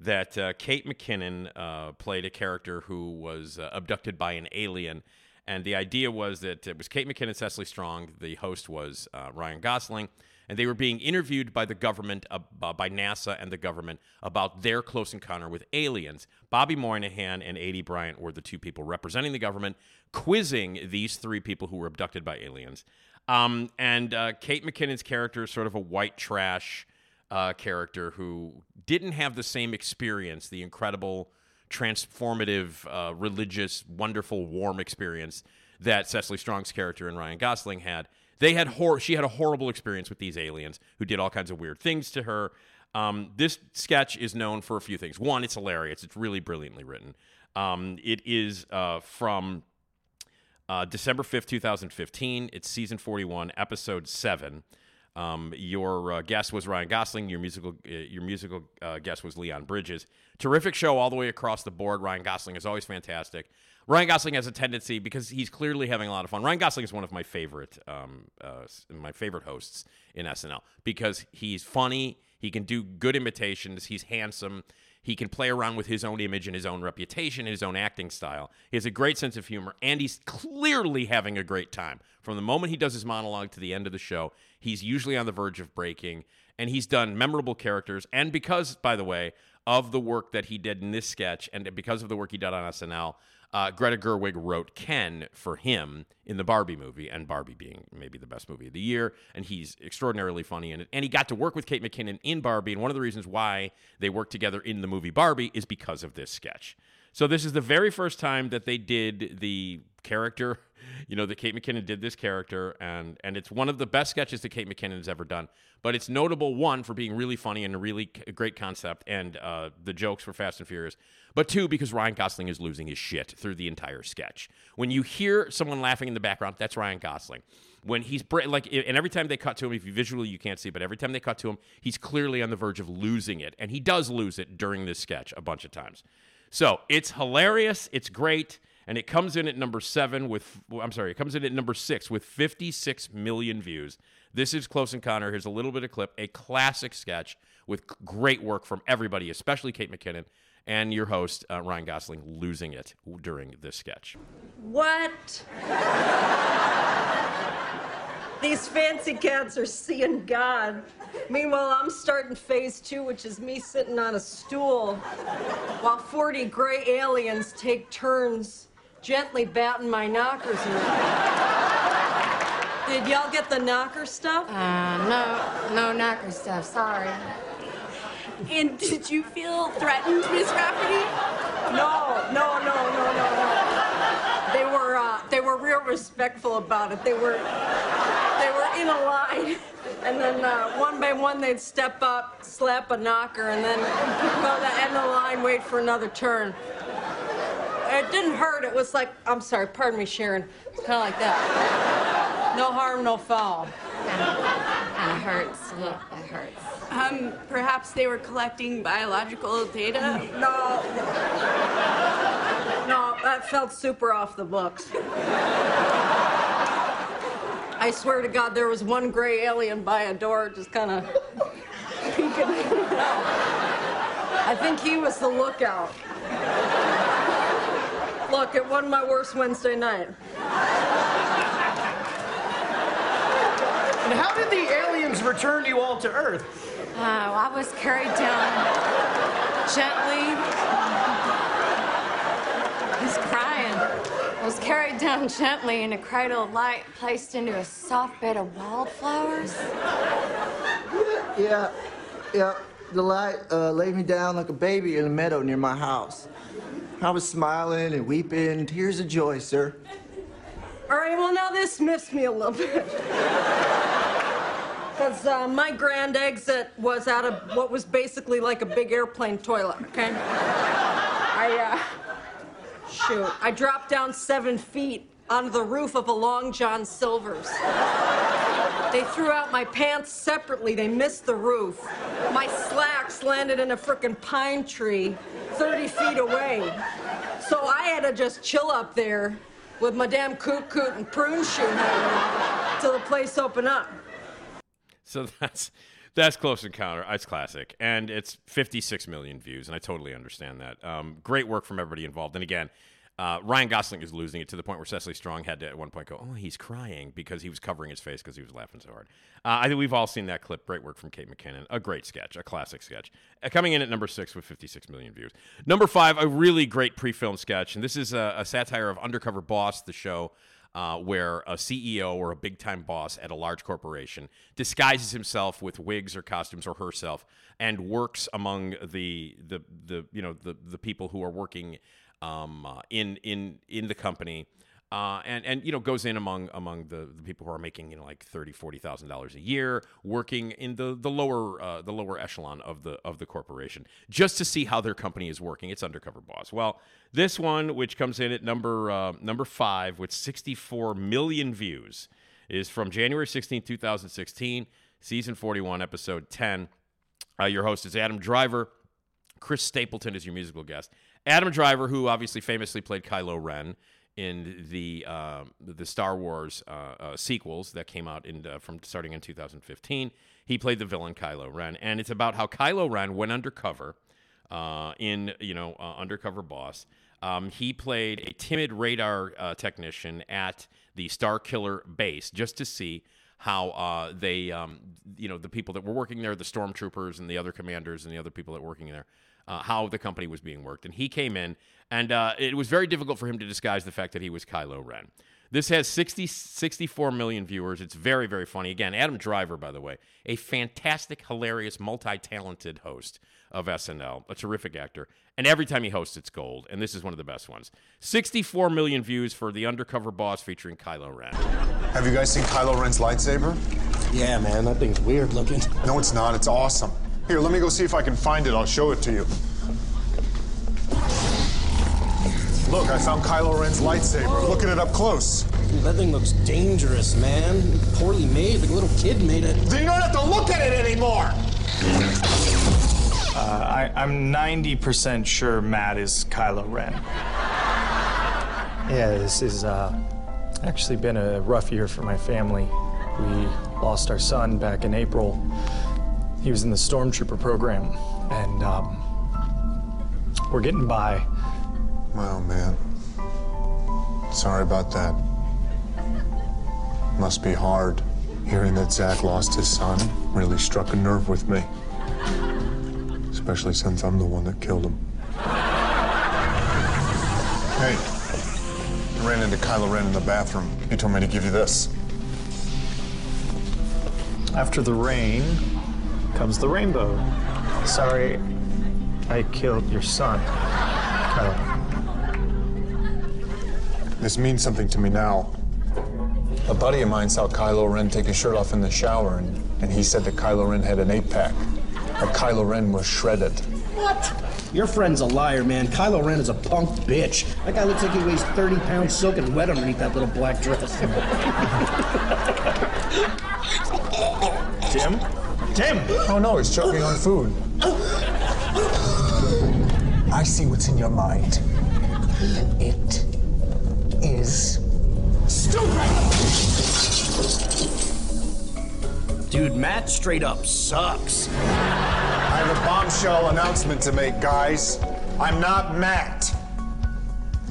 that uh, Kate McKinnon uh, played a character who was uh, abducted by an alien. And the idea was that it was Kate McKinnon, Cecily Strong. The host was uh, Ryan Gosling. And they were being interviewed by the government, uh, by NASA and the government, about their close encounter with aliens. Bobby Moynihan and Aidy Bryant were the two people representing the government, quizzing these three people who were abducted by aliens. Um, and uh, Kate McKinnon's character is sort of a white trash uh, character who didn't have the same experience, the incredible, transformative, uh, religious, wonderful, warm experience that Cecily Strong's character and Ryan Gosling had. They had hor- she had a horrible experience with these aliens who did all kinds of weird things to her. Um, this sketch is known for a few things. One, it's hilarious. It's really brilliantly written. Um, it is uh, from uh, December 5th, 2015. It's season 41, episode 7. Um, your uh, guest was Ryan Gosling. Your musical, uh, your musical uh, guest was Leon Bridges. Terrific show all the way across the board. Ryan Gosling is always fantastic. Ryan Gosling has a tendency because he's clearly having a lot of fun. Ryan Gosling is one of my favorite, um, uh, my favorite hosts in SNL because he's funny. He can do good imitations. He's handsome. He can play around with his own image and his own reputation and his own acting style. He has a great sense of humor, and he's clearly having a great time. From the moment he does his monologue to the end of the show, he's usually on the verge of breaking, and he's done memorable characters. And because, by the way, of the work that he did in this sketch, and because of the work he did on SNL, uh, Greta Gerwig wrote Ken for him in the Barbie movie, and Barbie being maybe the best movie of the year. And he's extraordinarily funny in it. And he got to work with Kate McKinnon in Barbie. And one of the reasons why they worked together in the movie Barbie is because of this sketch. So this is the very first time that they did the character, you know, that Kate McKinnon did this character, and and it's one of the best sketches that Kate McKinnon has ever done. But it's notable one for being really funny and a really great concept, and uh, the jokes were fast and furious. But two, because Ryan Gosling is losing his shit through the entire sketch. When you hear someone laughing in the background, that's Ryan Gosling. When he's like, and every time they cut to him, if you visually you can't see, but every time they cut to him, he's clearly on the verge of losing it, and he does lose it during this sketch a bunch of times. So it's hilarious. It's great. And it comes in at number seven with, I'm sorry, it comes in at number six with 56 million views. This is Close Encounter. Here's a little bit of clip, a classic sketch with great work from everybody, especially Kate McKinnon and your host, uh, Ryan Gosling, losing it during this sketch. What? These fancy cats are seeing God. Meanwhile, I'm starting phase two, which is me sitting on a stool while 40 gray aliens take turns gently batting my knockers around. Did y'all get the knocker stuff? Uh, no, no knocker stuff. Sorry. And did you feel threatened, Miss Rafferty? No, no, no, no, no, no. They were uh, they were real respectful about it. They were they were in a line. And then uh, one by one, they'd step up, slap a knocker, and then go to the end of the line, wait for another turn. It didn't hurt. It was like, I'm sorry, pardon me, Sharon. It's kind of like that. No harm, no foul. Kind hurts. Look, that hurts. Um, perhaps they were collecting biological data? No. No, that felt super off the books. I swear to God, there was one gray alien by a door just kind of peeking out. I think he was the lookout. Look, it wasn't my worst Wednesday night. And how did the aliens return you all to Earth? Oh, I was carried down gently. He's crying. I was carried down gently in a cradle of light, placed into a soft bed of wildflowers. Yeah, yeah. The light uh, laid me down like a baby in a meadow near my house. I was smiling and weeping, tears of joy, sir. All right, well, now this miffs me a little bit. Because uh, my grand exit was out of what was basically like a big airplane toilet, okay? I, uh, shoot, I dropped down seven feet onto the roof of a Long John Silver's. They threw out my pants separately. They missed the roof. My slacks landed in a frickin' pine tree 30 feet away. So I had to just chill up there with my damn coot coot and prune shoe till the place opened up. So that's that's Close Encounter. It's classic, and it's 56 million views, and I totally understand that. Um, great work from everybody involved. And again, uh, Ryan Gosling is losing it to the point where Cecily Strong had to at one point go, "Oh, he's crying" because he was covering his face because he was laughing so hard. Uh, I think we've all seen that clip. Great work from Kate McKinnon. A great sketch, a classic sketch. Uh, coming in at number six with 56 million views. Number five, a really great pre-film sketch, and this is a, a satire of Undercover Boss, the show uh, where a CEO or a big time boss at a large corporation disguises himself with wigs or costumes or herself and works among the the the you know the the people who are working um, uh, in in in the company. Uh, and and you know goes in among among the, the people who are making you know like thirty forty thousand dollars a year working in the the lower uh, the lower echelon of the of the corporation just to see how their company is working. It's undercover boss. Well, this one which comes in at number uh, number five with sixty four million views is from January 16, 2016, season 41, episode 10. Uh, your host is Adam Driver. Chris Stapleton is your musical guest. Adam Driver, who obviously famously played Kylo Ren in the uh, the Star Wars uh, uh, sequels that came out in uh, from starting in 2015. He played the villain Kylo Ren, and it's about how Kylo Ren went undercover uh, in you know uh, undercover boss. Um, he played a timid radar technician at the Starkiller base just to see how they um, you know the people that were working there, the stormtroopers and the other commanders and the other people that were working there uh, how the company was being worked. And he came in, and uh, it was very difficult for him to disguise the fact that he was Kylo Ren. This has 60, 64 million viewers. It's very, very funny. Again, Adam Driver, by the way, a fantastic, hilarious, multi talented host of SNL, a terrific actor. And every time he hosts, it's gold. And this is one of the best ones. 64 million views for The Undercover Boss featuring Kylo Ren. Have you guys seen Kylo Ren's lightsaber? Yeah, man, that thing's weird looking. No, it's not. It's awesome. Here, let me go see if I can find it. I'll show it to you. Look, I found Kylo Ren's lightsaber. Look at it up close. Dude, that thing looks dangerous, man. Poorly made. Like a little kid made it. Then you don't have to look at it anymore! Uh, I, I'm 90% sure Matt is Kylo Ren. Yeah, this has uh, actually been a rough year for my family. We lost our son back in April. He was in the Stormtrooper program, and um, we're getting by. Wow, man. Sorry about that. Must be hard. Hearing that Zach lost his son really struck a nerve with me. Especially since I'm the one that killed him. Hey, I ran into Kylo Ren in the bathroom. He told me to give you this. After the rain comes the rainbow. Sorry, I killed your son, Kylo. This means something to me now. A buddy of mine saw Kylo Ren take his shirt off in the shower, and and he said that Kylo Ren had an eight pack. That Kylo Ren was shredded. What? Your friend's a liar, man. Kylo Ren is a punk bitch. That guy looks like he weighs 30 pounds soaking wet underneath that little black dress. Tim? Tim! Oh no, he's choking on food. I see what's in your mind. It is stupid! Dude, Matt straight up sucks. I have a bombshell announcement to make, guys. I'm not Matt.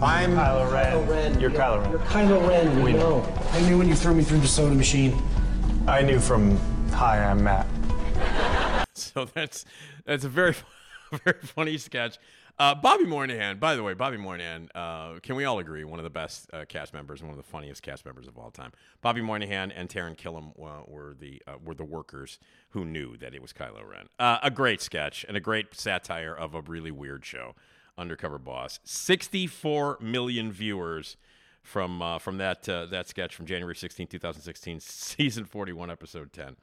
I'm Kylo Ren. Kylo Ren. You're Kylo Ren. You're Kylo Ren, we We know. I knew when you threw me through the soda machine. I knew from Hi, I'm Matt. So that's that's a very very funny sketch. Uh, Bobby Moynihan, by the way, Bobby Moynihan, uh, can we all agree, one of the best uh, cast members, one of the funniest cast members of all time. Bobby Moynihan and Taran Killam uh, were the uh, were the workers who knew that it was Kylo Ren. Uh, a great sketch and a great satire of a really weird show, Undercover Boss. Sixty-four million viewers from from that that sketch from January 16, 2016, season 41, episode 10.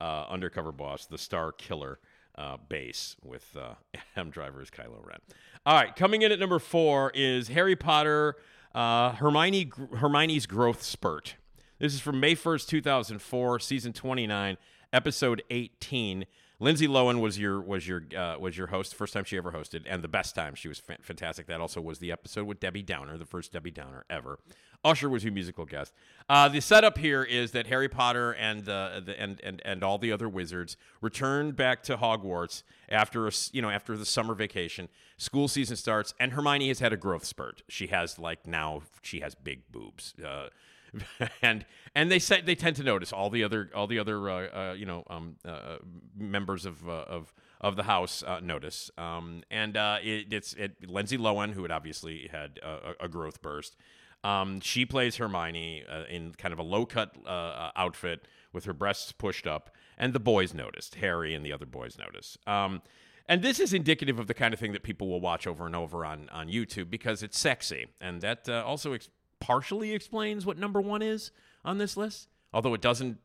Uh, Undercover Boss, the star killer uh, base with uh, M Driver Kylo Ren. All right, coming in at number four is Harry Potter, uh, Hermione Hermione's growth spurt. This is from May 1st, 2004, season 29, episode 18. Lindsay Lohan was your was your uh, was your host, first time she ever hosted, and the best time. She was fa- fantastic. That also was the episode with Debbie Downer, the first Debbie Downer ever. Usher was your musical guest. Uh, the setup here is that Harry Potter and uh, the and, and and all the other wizards return back to Hogwarts after a you know after the summer vacation. School season starts, and Hermione has had a growth spurt. She has like now she has big boobs. Uh, and and they say they tend to notice all the other all the other uh, uh, you know um, uh, members of uh, of of the house uh, notice um, and uh, it, it's it, Lindsay Lohan who had obviously had a, a growth burst um, she plays Hermione uh, in kind of a low cut uh, outfit with her breasts pushed up and the boys noticed Harry and the other boys notice um, and this is indicative of the kind of thing that people will watch over and over on, on YouTube because it's sexy. And that uh, also ex- partially explains what number one is on this list, although it doesn't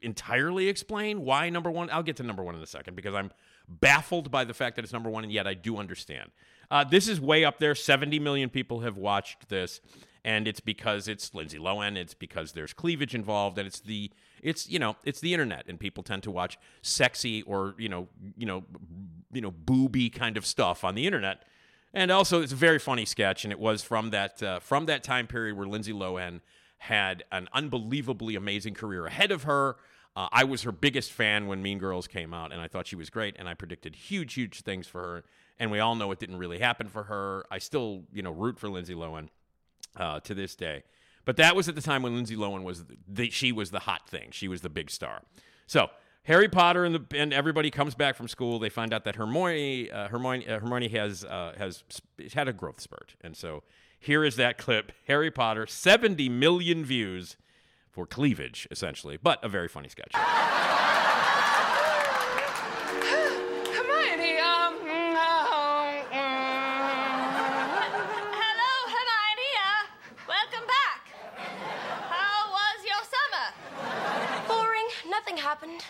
entirely explain why number one. I'll get to number one in a second because I'm baffled by the fact that it's number one, and yet I do understand. Uh, this is way up there. 70 million people have watched this, and it's because it's Lindsay Lohan. It's because there's cleavage involved, and it's the it's you know it's the internet, and people tend to watch sexy or you know you know you know booby kind of stuff on the internet. And also, it's a very funny sketch, and it was from that uh, from that time period where Lindsay Lohan had an unbelievably amazing career ahead of her. Uh, I was her biggest fan when Mean Girls came out, and I thought she was great, and I predicted huge, huge things for her. And we all know it didn't really happen for her. I still, you know, root for Lindsay Lohan uh, to this day. But that was at the time when Lindsay Lohan was the, she was the hot thing. She was the big star. So Harry Potter and the and everybody comes back from school. They find out that Hermione uh, Hermione uh, Hermione has uh, has had a growth spurt, and so here is that clip: Harry Potter, seventy million views for cleavage, essentially, but a very funny sketch. Hermione, um. Hello, Hermione. Uh, welcome back. How was your summer? Boring. Nothing happened.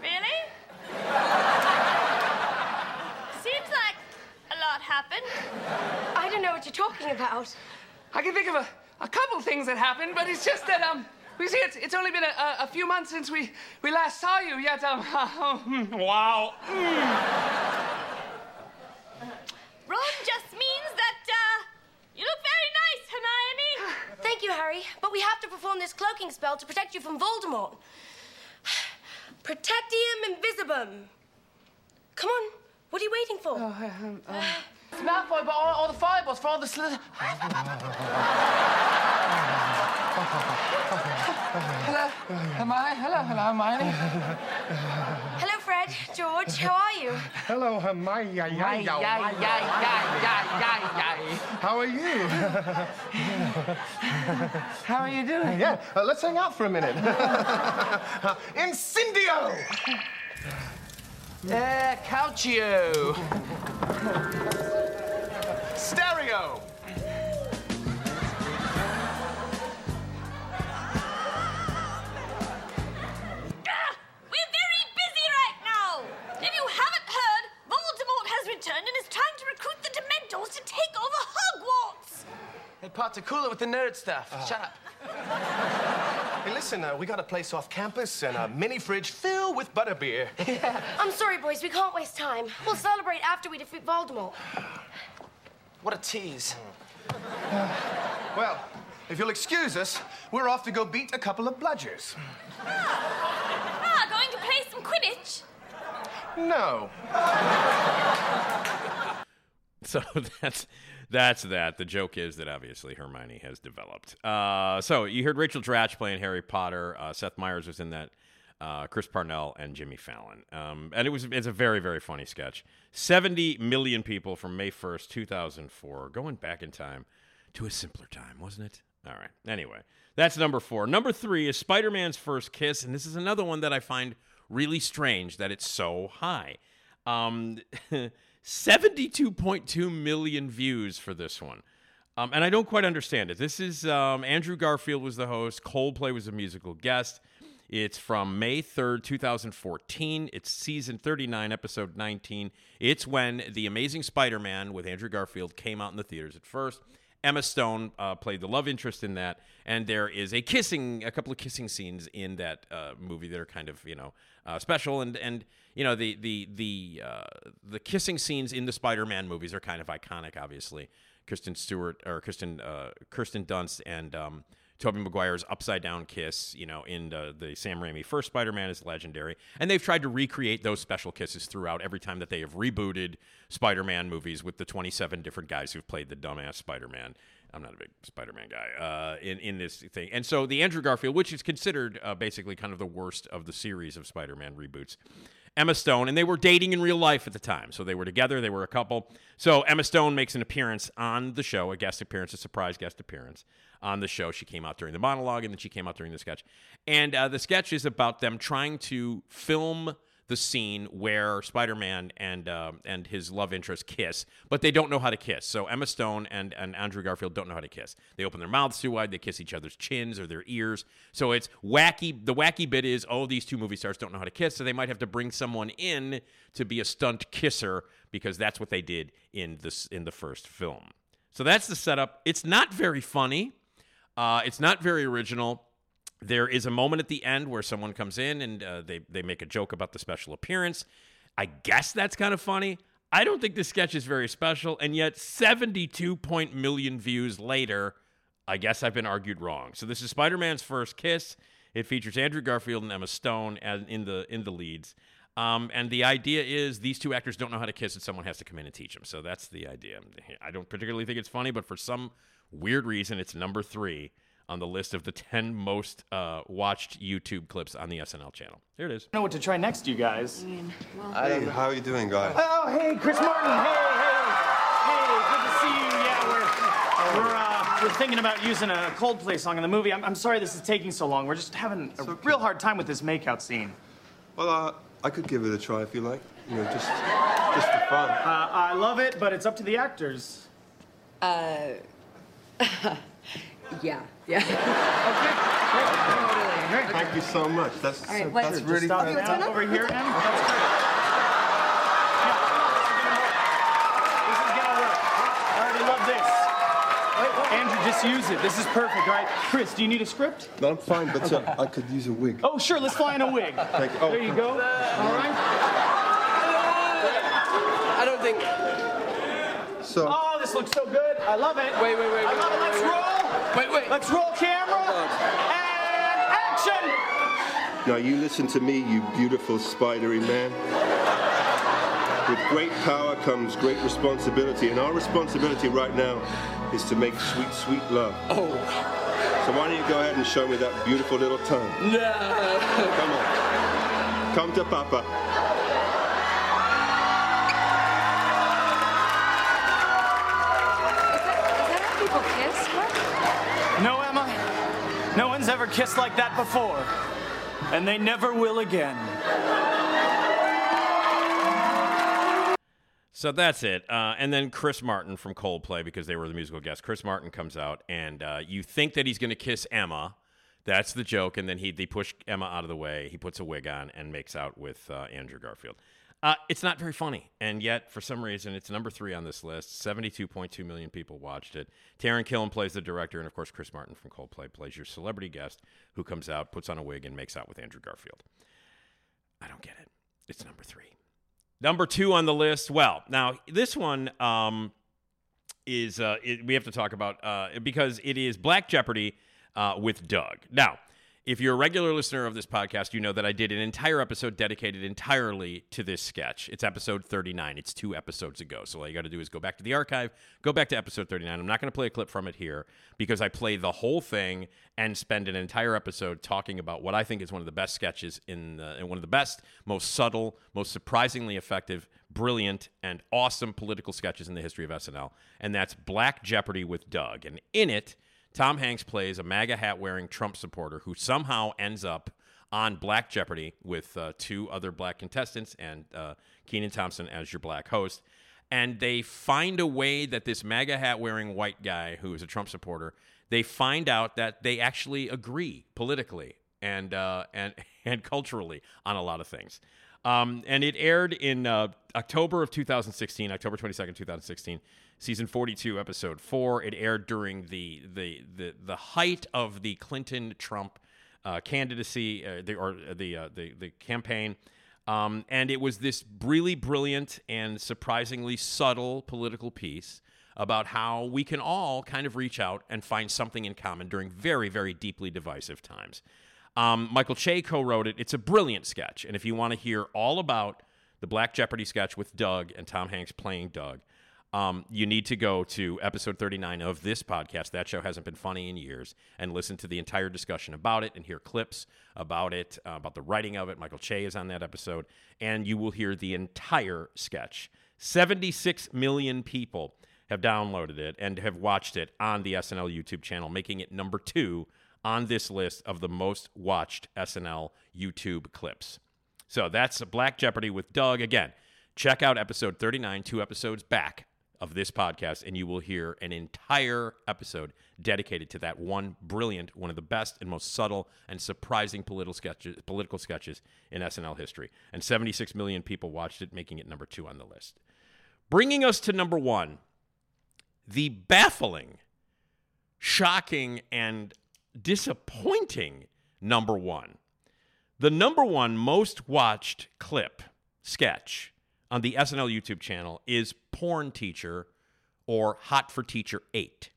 Really? Seems like a lot happened. I don't know what you're talking about. I can think of a, a couple things that happened, but it's just that, um, we see it's, it's only been a, a, a few months since we, we last saw you, yet, um, wow. Ron just means that, uh, you look very nice, Hermione. Thank you, Harry. But we have to perform this cloaking spell to protect you from Voldemort. Protectium invisibum. Come on. What are you waiting for? It's Malfoy, but all, all the fireballs for all the slith. Hello, Hermione. Hello, hello, Hermione. Hello, Fred. George, how are you? Hello, Hermione. Yay, yay, yay, yay, yay, yay, yay. How are you? How are you doing? Yeah, uh, let's hang out for a minute. Incendio! Uh, Calcio stereo. to cool it with the nerd stuff. Uh. Shut up. Hey, listen, uh, we got a place off campus and a mini fridge filled with butterbeer. Yeah. I'm sorry, boys. We can't waste time. We'll celebrate after we defeat Voldemort. What a tease. Well, if you'll excuse us, we're off to go beat a couple of bludgers. Ah, going to play some Quidditch? No. So that's that's that. The joke is that obviously Hermione has developed. Uh, so you heard Rachel Dratch playing Harry Potter. Uh, Seth Meyers was in that. Uh, Chris Parnell and Jimmy Fallon, um, and it was it's a very very funny sketch. Seventy million people from May first, two thousand four, going back in time to a simpler time, wasn't it? All right. Anyway, that's number four. Number three is Spider Man's first kiss, and this is another one that I find really strange that it's so high. Um, 72.2 million views for this one. Um, and I don't quite understand it. This is um, Andrew Garfield was the host, Coldplay was a musical guest. It's from May 3rd, 2014. It's season 39, episode 19. It's when The Amazing Spider Man with Andrew Garfield came out in the theaters at first. Emma Stone uh, played the love interest in that, and there is a kissing, a couple of kissing scenes in that uh, movie that are kind of you know uh, special, and and you know the the the uh, the kissing scenes in the Spider-Man movies are kind of iconic, obviously. Kristen Stewart or Kristen uh, Kirsten Dunst and um, Tobey Maguire's upside down kiss, you know, in the, the Sam Raimi first Spider-Man is legendary, and they've tried to recreate those special kisses throughout every time that they have rebooted Spider-Man movies with the 27 different guys who've played the dumbass Spider-Man. I'm not a big Spider-Man guy uh, in in this thing, and so the Andrew Garfield, which is considered uh, basically kind of the worst of the series of Spider-Man reboots. Emma Stone, and they were dating in real life at the time. So they were together, they were a couple. So Emma Stone makes an appearance on the show, a guest appearance, a surprise guest appearance on the show. She came out during the monologue, and then she came out during the sketch. And uh, the sketch is about them trying to film the scene where Spider-Man and um, and his love interest kiss, but they don't know how to kiss. So Emma Stone and, and Andrew Garfield don't know how to kiss. They open their mouths too wide. They kiss each other's chins or their ears. So it's wacky. The wacky bit is, oh, these two movie stars don't know how to kiss, so they might have to bring someone in to be a stunt kisser because that's what they did in this in the first film. So that's the setup. It's not very funny. Uh, it's not very original. There is a moment at the end where someone comes in and uh, they they make a joke about the special appearance. I guess that's kind of funny. I don't think this sketch is very special, and yet 72 point million views later, I guess I've been argued wrong. So this is Spider-Man's first kiss. It features Andrew Garfield and Emma Stone as in the in the leads. Um, and the idea is these two actors don't know how to kiss, and someone has to come in and teach them. So that's the idea. I don't particularly think it's funny, but for some weird reason, it's number three on the list of the 10 most uh, watched YouTube clips on the SNL channel. There it is. I know what to try next, you guys. Hey, how are you doing, guys? Oh, hey, Chris Martin. Hey, hey, hey, good to see you. Yeah, we're we're uh, we're thinking about using a Coldplay song in the movie. I'm, I'm sorry this is taking so long. We're just having a real hard time with this makeout scene. Well, uh, I could give it a try if you like. You know, just just for fun. Uh, I love it, but it's up to the actors. Uh, yeah, yeah. okay. Totally. Okay. Thank you so much. That's All right, so, what- that's Just really stop good. it over here, Em. That's great. Yeah. This is gonna work. I already love this. Andrew, just use it. This is perfect. All right, Chris, do you need a script? No, I'm fine, but uh, I could use a wig. Oh, sure. Let's fly in a wig. Thank you. Oh, There you go. All right. I don't think. So, Oh, this looks so good. I love it. Wait, wait, wait, I wait, it. wait, Let's wait, roll. Wait, wait. Let's roll camera. And action. now you listen to me, you beautiful spidery man. With great power comes great responsibility, and our responsibility right now is to make sweet, sweet love. Oh. So why don't you go ahead and show me that beautiful little tongue? No. Come on. Come to Papa. No, Emma. No one's ever kissed like that before, and they never will again. So that's it. Uh, and then Chris Martin from Coldplay, because they were the musical guest. Chris Martin comes out, and uh, you think that he's going to kiss Emma. That's the joke. And then he they push Emma out of the way. He puts a wig on and makes out with uh, Andrew Garfield. Uh, it's not very funny, and yet for some reason it's number three on this list. Seventy-two point two million people watched it. Taran Killam plays the director, and of course Chris Martin from Coldplay plays your celebrity guest who comes out, puts on a wig, and makes out with Andrew Garfield. I don't get it. It's number three. Number two on the list. Well, now this one um, is uh, it, we have to talk about uh, because it is Black Jeopardy uh, with Doug. Now, if you're a regular listener of this podcast, you know that I did an entire episode dedicated entirely to this sketch. It's episode 39. It's two episodes ago. So all you got to do is go back to the archive, go back to episode 39. I'm not going to play a clip from it here because I play the whole thing and spend an entire episode talking about what I think is one of the best sketches in the, one of the best, most subtle, most surprisingly effective, brilliant, and awesome political sketches in the history of SNL. And that's Black Jeopardy with Doug. And in it, Tom Hanks plays a MAGA hat wearing Trump supporter who somehow ends up on Black Jeopardy with uh, two other black contestants and uh, Kenan Thompson as your black host. And they find a way that this MAGA hat wearing white guy who is a Trump supporter, they find out that they actually agree politically and uh, and and culturally on a lot of things. Um, and it aired in uh, October of 2016, October 22nd, 2016, season 42, episode four. It aired during the the the, the height of the Clinton Trump uh, candidacy, uh, the, or the, uh, the the campaign. Um, and it was this really brilliant and surprisingly subtle political piece about how we can all kind of reach out and find something in common during very, very deeply divisive times. Um, Michael Che co wrote it. It's a brilliant sketch. And if you want to hear all about the Black Jeopardy sketch with Doug and Tom Hanks playing Doug, um, you need to go to episode 39 of this podcast. That show hasn't been funny in years, and listen to the entire discussion about it and hear clips about it, uh, about the writing of it. Michael Che is on that episode, and you will hear the entire sketch. 76 million people have downloaded it and have watched it on the SNL YouTube channel, making it number two on this list of the most watched SNL YouTube clips. So that's Black Jeopardy with Doug. Again, check out episode 39, two episodes back of this podcast, and you will hear an entire episode dedicated to that one brilliant, one of the best and most subtle and surprising political sketches, political sketches in SNL history. And 76 million people watched it, making it number two on the list. Bringing us to number one, the baffling, shocking, and disappointing number one. The number one most watched clip, sketch on the SNL YouTube channel is Porn Teacher or Hot for Teacher 8,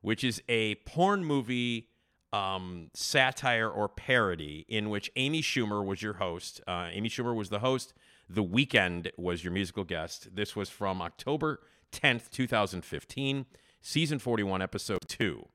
which is a porn movie um, satire or parody in which Amy Schumer was your host. Uh, Amy Schumer was the host. The Weeknd was your musical guest. This was from October 10th, 2015, season 41, episode 2.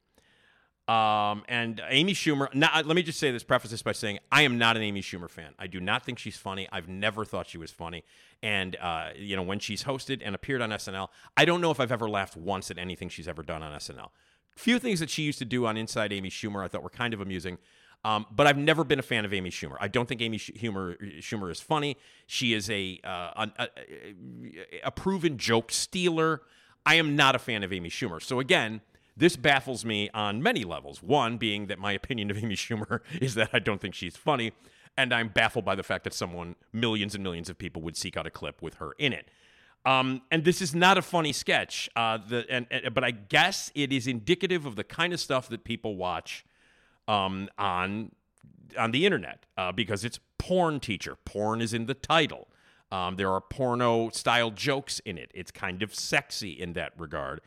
Um, and Amy Schumer. Now, let me just say this, preface this by saying I am not an Amy Schumer fan. I do not think she's funny. I've never thought she was funny. And uh, you know, when she's hosted and appeared on SNL, I don't know if I've ever laughed once at anything she's ever done on SNL. Few things that she used to do on Inside Amy Schumer I thought were kind of amusing. Um, but I've never been a fan of Amy Schumer. I don't think Amy Schumer, Schumer is funny. She is a, uh, a, a proven joke stealer. I am not a fan of Amy Schumer. So again, this baffles me on many levels. One being that my opinion of Amy Schumer is that I don't think she's funny, and I'm baffled by the fact that someone, millions and millions of people, would seek out a clip with her in it. Um, and this is not a funny sketch, uh, the, and, and, but I guess it is indicative of the kind of stuff that people watch um, on on the internet uh, because it's porn teacher. Porn is in the title. Um, there are porno style jokes in it. It's kind of sexy in that regard.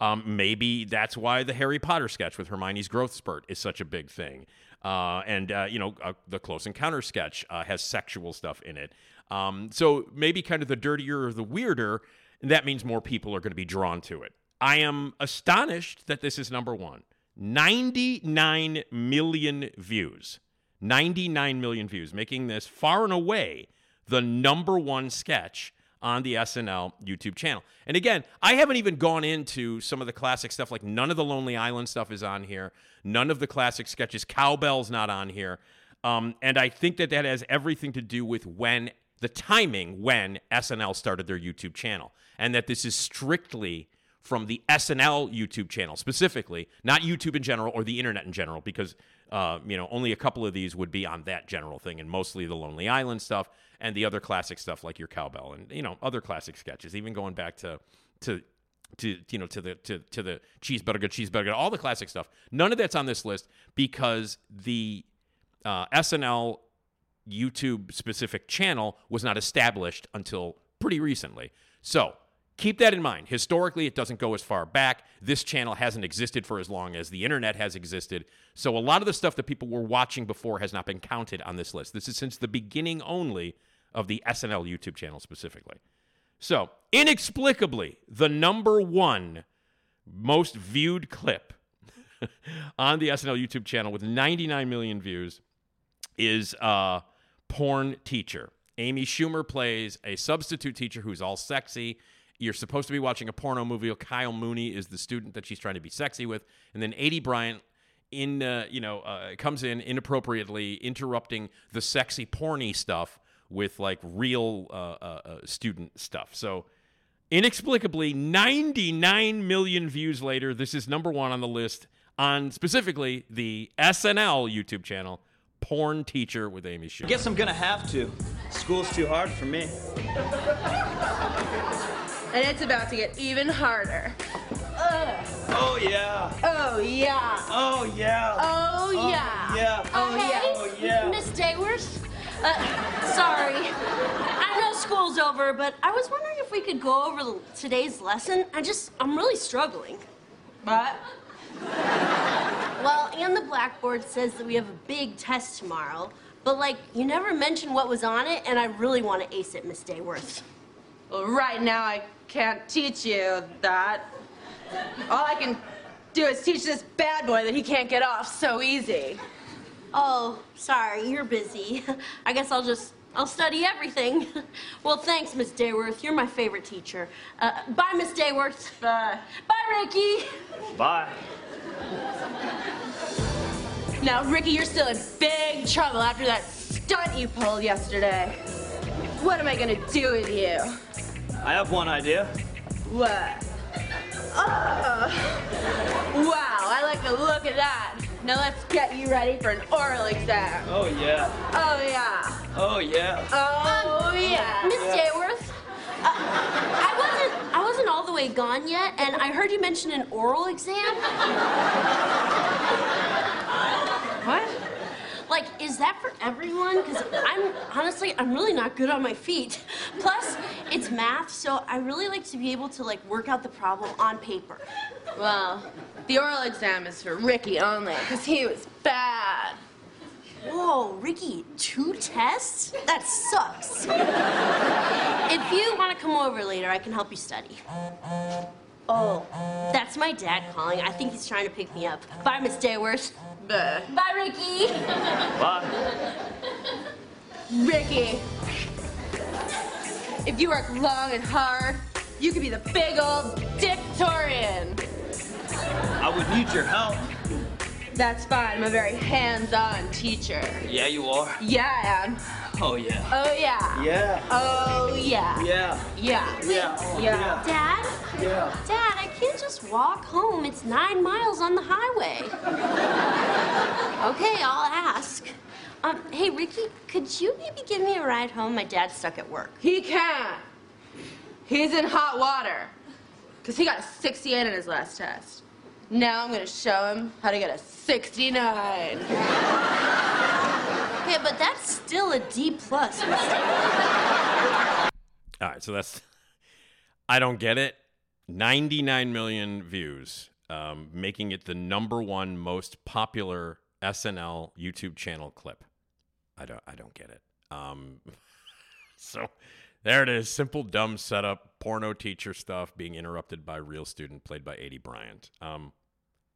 Um, maybe that's why the Harry Potter sketch with Hermione's growth spurt is such a big thing. Uh, and, uh, you know, uh, the Close Encounter sketch uh, has sexual stuff in it. Um, so maybe kind of the dirtier or the weirder, that means more people are going to be drawn to it. I am astonished that this is number one. 99 million views. 99 million views, making this far and away the number one sketch on the SNL YouTube channel. And again, I haven't even gone into some of the classic stuff, like none of the Lonely Island stuff is on here, none of the classic sketches. Cowbell's not on here. Um, and I think that that has everything to do with when the timing when SNL started their YouTube channel, and that this is strictly from the SNL YouTube channel specifically, not YouTube in general or the internet in general, because Uh, you know, only a couple of these would be on that general thing, and mostly the Lonely Island stuff and the other classic stuff like your cowbell and you know other classic sketches, even going back to to to you know to the to to the cheeseburger cheeseburger all the classic stuff. None of that's on this list because the uh, SNL YouTube specific channel was not established until pretty recently. So keep that in mind. Historically, it doesn't go as far back. This channel hasn't existed for as long as the internet has existed. So a lot of the stuff that people were watching before has not been counted on this list. This is since the beginning only of the SNL YouTube channel specifically. So, inexplicably, the number one most viewed clip on the SNL YouTube channel with 99 million views is uh, Porn Teacher. Amy Schumer plays a substitute teacher who's all sexy. You're supposed to be watching a porno movie. Kyle Mooney is the student that she's trying to be sexy with, and then Aidy Bryant in uh, you know uh, comes in inappropriately interrupting the sexy porny stuff with like real uh, uh, uh, student stuff. So inexplicably, 99 million views later, this is number one on the list on specifically the SNL YouTube channel, Porn Teacher with Amy Schumer. Guess I'm gonna have to. School's too hard for me. And it's about to get even harder. Ugh. Oh yeah. Oh yeah. Oh yeah. Oh yeah. yeah. Oh yeah. Oh yeah. Miss Dayworth? Uh, sorry. I know school's over, but I was wondering if we could go over today's lesson. I just, I'm really struggling. What? Well, and the blackboard says that we have a big test tomorrow, but like, you never mentioned what was on it, and I really want to ace it, Miss Dayworth. Well, right now I can't teach you that. All I can do is teach this bad boy that he can't get off so easy. Oh, sorry, you're busy. I guess I'll just, I'll study everything. well, thanks, Miss Dayworth. You're my favorite teacher. Uh, bye, Miss Dayworth. Bye. Bye, Ricky. Bye. Now, Ricky, you're still in big trouble after that stunt you pulled yesterday. What am I gonna do with you? I have one idea. What? Oh. Wow, I like the look of that. Now let's get you ready for an oral exam. Oh yeah. Oh yeah. Oh yeah. Oh yeah. Miss Dayworth, uh, I wasn't, I wasn't all the way gone yet, and I heard you mention an oral exam. What? Like, is that for everyone? Because I'm honestly, I'm really not good on my feet. Plus, it's math, so I really like to be able to like work out the problem on paper. Well, the oral exam is for Ricky only, because he was bad. Whoa, Ricky, two tests? That sucks. if you want to come over later, I can help you study. Oh, that's my dad calling. I think he's trying to pick me up. Bye, Miss Dayworth. Bye. Bye, Ricky. Bye. Ricky, if you work long and hard, you could be the big old dictatorian. I would need your help. That's fine. I'm a very hands-on teacher. Yeah, you are. Yeah, I am. Oh yeah. Oh yeah. Yeah. Oh yeah. Yeah. Yeah. Yeah. Yeah. Dad? Yeah. Dad, I can't just walk home. It's nine miles on the highway. okay, I'll ask. Um, hey, Ricky, could you maybe give me a ride home? My dad's stuck at work. He can't. He's in hot water. Because he got a 68 in his last test. Now I'm going to show him how to get a 69. Okay, but that's still a D plus. All right, so that's I don't get it. 99 million views, um, making it the number one most popular SNL YouTube channel clip. I don't I don't get it. Um, so there it is. Simple dumb setup, porno teacher stuff being interrupted by real student played by Aidy Bryant. Um,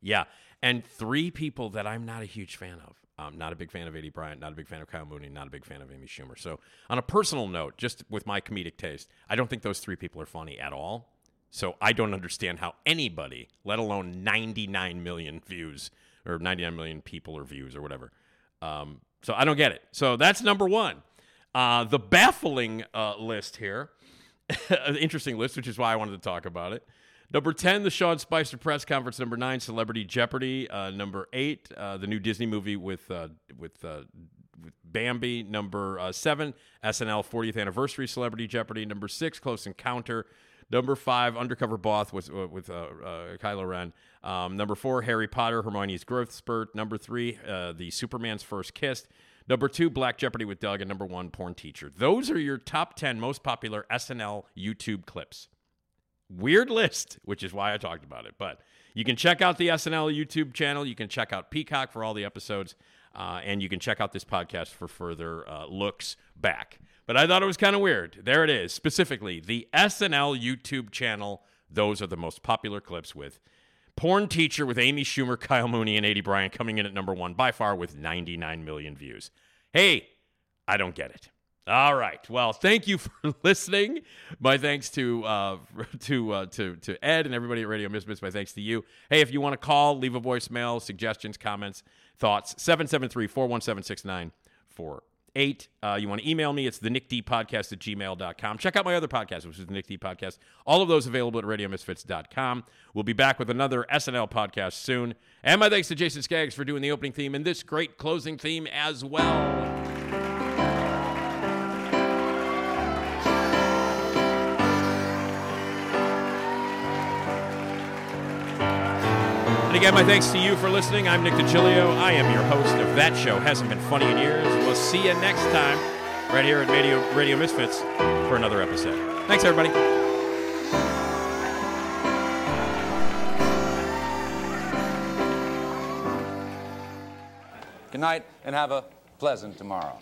yeah, and three people that I'm not a huge fan of. I'm not a big fan of Aidy Bryant, not a big fan of Kyle Mooney, not a big fan of Amy Schumer. So, on a personal note, just with my comedic taste, I don't think those three people are funny at all. So, I don't understand how anybody, let alone 99 million views or 99 million people or views or whatever. Um, so, I don't get it. So, that's number one. Uh, the baffling uh, list here, an interesting list, which is why I wanted to talk about it. Number 10, the Sean Spicer press conference. Number 9, Celebrity Jeopardy. Uh, number 8, uh, the new Disney movie with, uh, with, uh, with Bambi. Number uh, 7, SNL 40th Anniversary Celebrity Jeopardy. Number 6, Close Encounter. Number 5, Undercover Boss with, uh, with Kylo Ren. Um, number 4, Harry Potter, Hermione's Growth Spurt. Number 3, uh, The Superman's First Kiss. Number 2, Black Jeopardy with Doug. And number 1, Porn Teacher. Those are your top 10 most popular SNL YouTube clips weird list, which is why I talked about it. But you can check out the SNL YouTube channel. You can check out Peacock for all the episodes. Uh, and you can check out this podcast for further uh, looks back. But I thought it was kind of weird. There it is. Specifically, the SNL YouTube channel. Those are the most popular clips with Porn Teacher with Amy Schumer, Kyle Mooney, and Aidy Bryant coming in at number one by far with 99 million views. Hey, I don't get it. All right. Well, thank you for listening. My thanks to uh, to uh, to to Ed and everybody at Radio Misfits. My thanks to you. Hey, if you want to call, leave a voicemail, suggestions, comments, thoughts, 773-417-6948. Uh, you want to email me, it's the Nick D podcast at gmail.com. Check out my other podcast, which is the Nick D podcast. All of those available at radiomisfits.com. We'll be back with another SNL podcast soon. And my thanks to Jason Skaggs for doing the opening theme and this great closing theme as well. And again, my thanks to you for listening. I'm Nick DiGilio. I am your host of That Show Hasn't Been Funny in Years. We'll see you next time right here at Radio, Radio Misfits for another episode. Thanks, everybody. Good night and have a pleasant tomorrow.